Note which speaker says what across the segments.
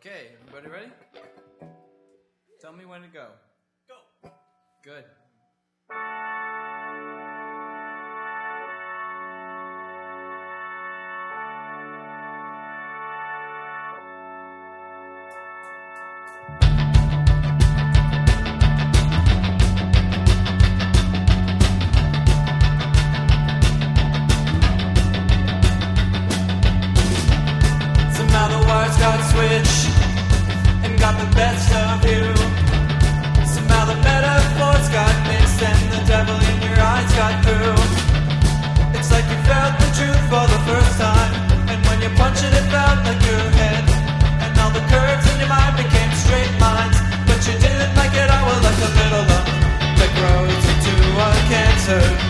Speaker 1: Okay, everybody ready? Tell me when to go.
Speaker 2: Go.
Speaker 1: Good.
Speaker 2: return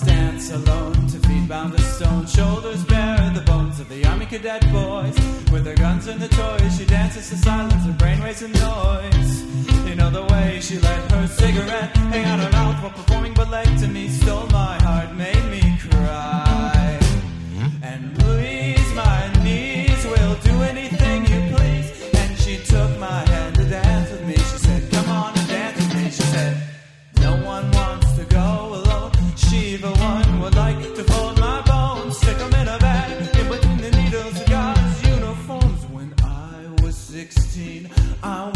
Speaker 2: Dance alone to feet bound to stone, shoulders bare, the bones of the army cadet boys. With their guns and the toys, she dances to silence, her brain waves and noise. You know the way she let her cigarette hang out her mouth while performing, but like to me, stole my heart, made me 16, I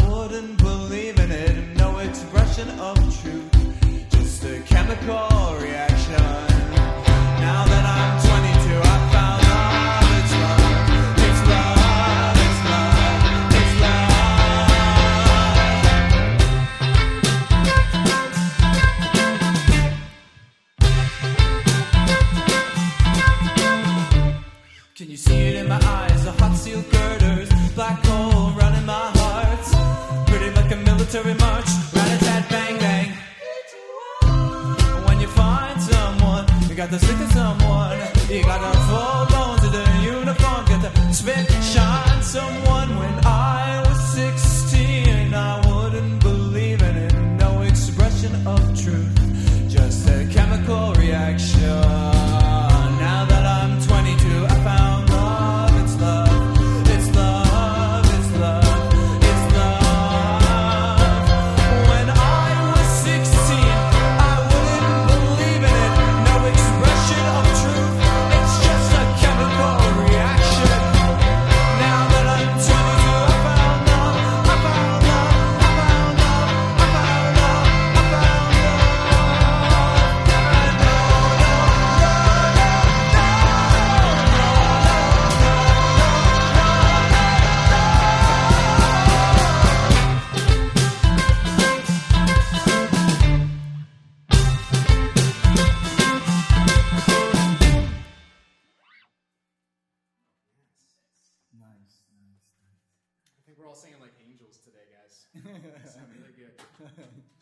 Speaker 3: guys.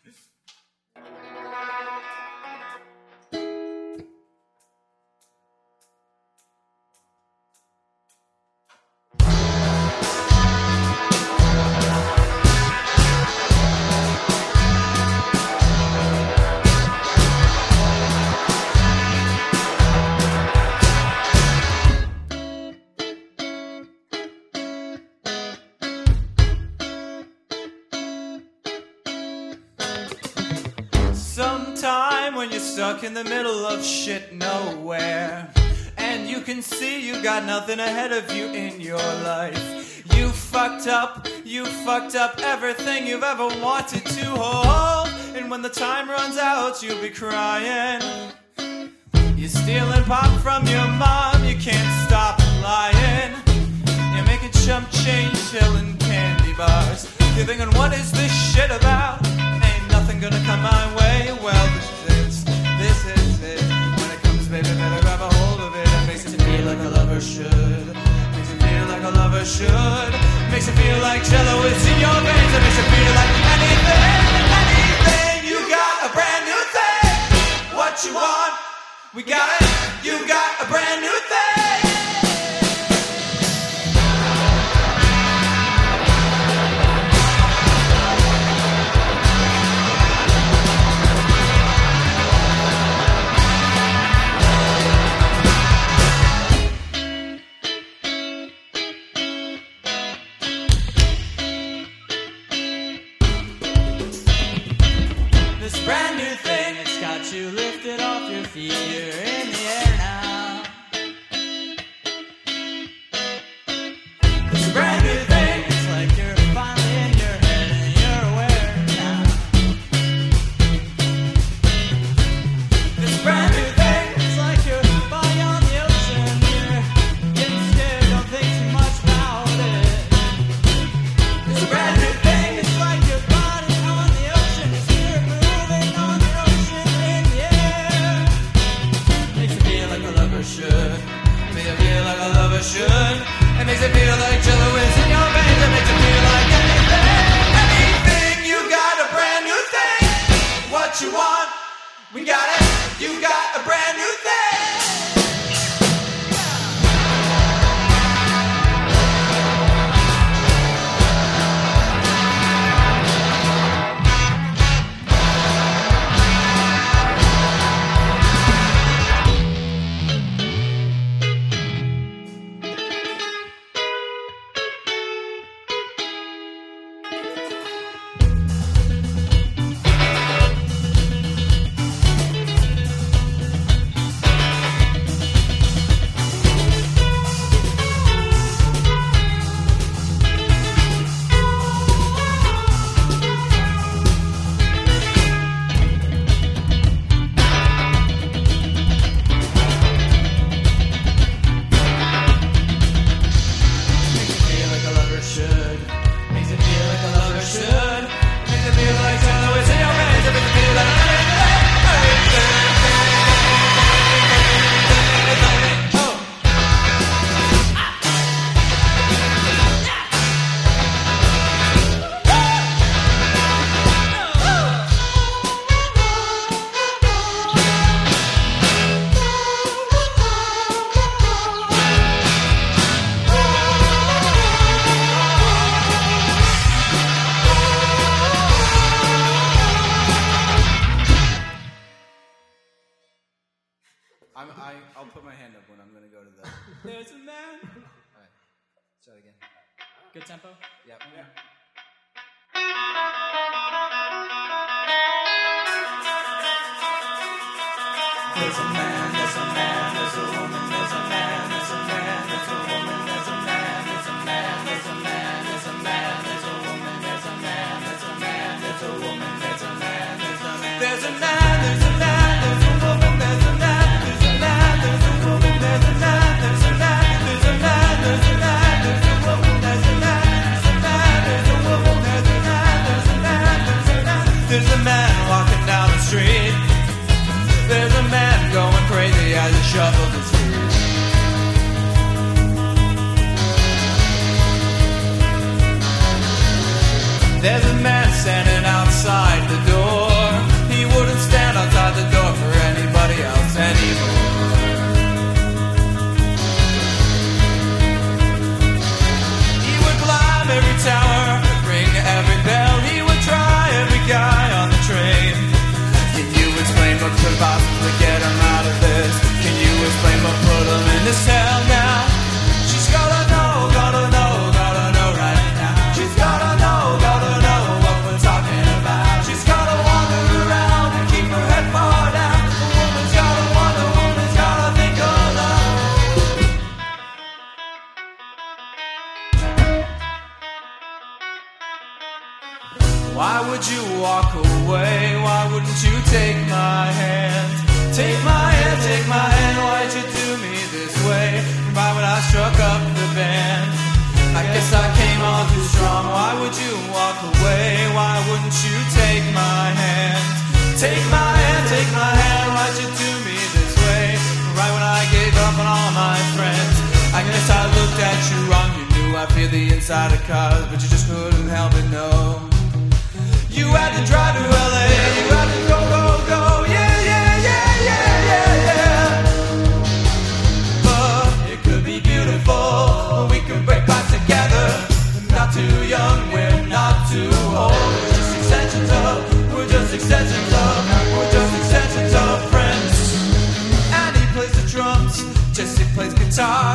Speaker 3: You sound
Speaker 2: when you're stuck in the middle of shit nowhere, and you can see you got nothing ahead of you in your life. You fucked up, you fucked up everything you've ever wanted to hold. And when the time runs out, you'll be crying. You're stealing pop from your mom, you can't stop lying. You're making chump change, selling candy bars. You're thinking, what is this shit about? Ain't nothing gonna come my way. Well, this is, it. When it comes, baby, better grab a hold of it. It makes you feel like a lover should. Makes you feel like a lover should. Makes you feel like jello is in your veins. It makes you feel like anything, anything. You got a brand new thing. What you want? We got it. You got looked at you wrong. You knew I feel the inside of cars, but you just couldn't help it, no. You had to drive to LA, you had to go, go, go, yeah, yeah, yeah, yeah, yeah, yeah. But it could be beautiful, or we can break by together. We're not too young, we're not too old. We're just extensions of, we're just extensions of, we're just extensions of friends. And he plays the drums, Jesse plays guitar.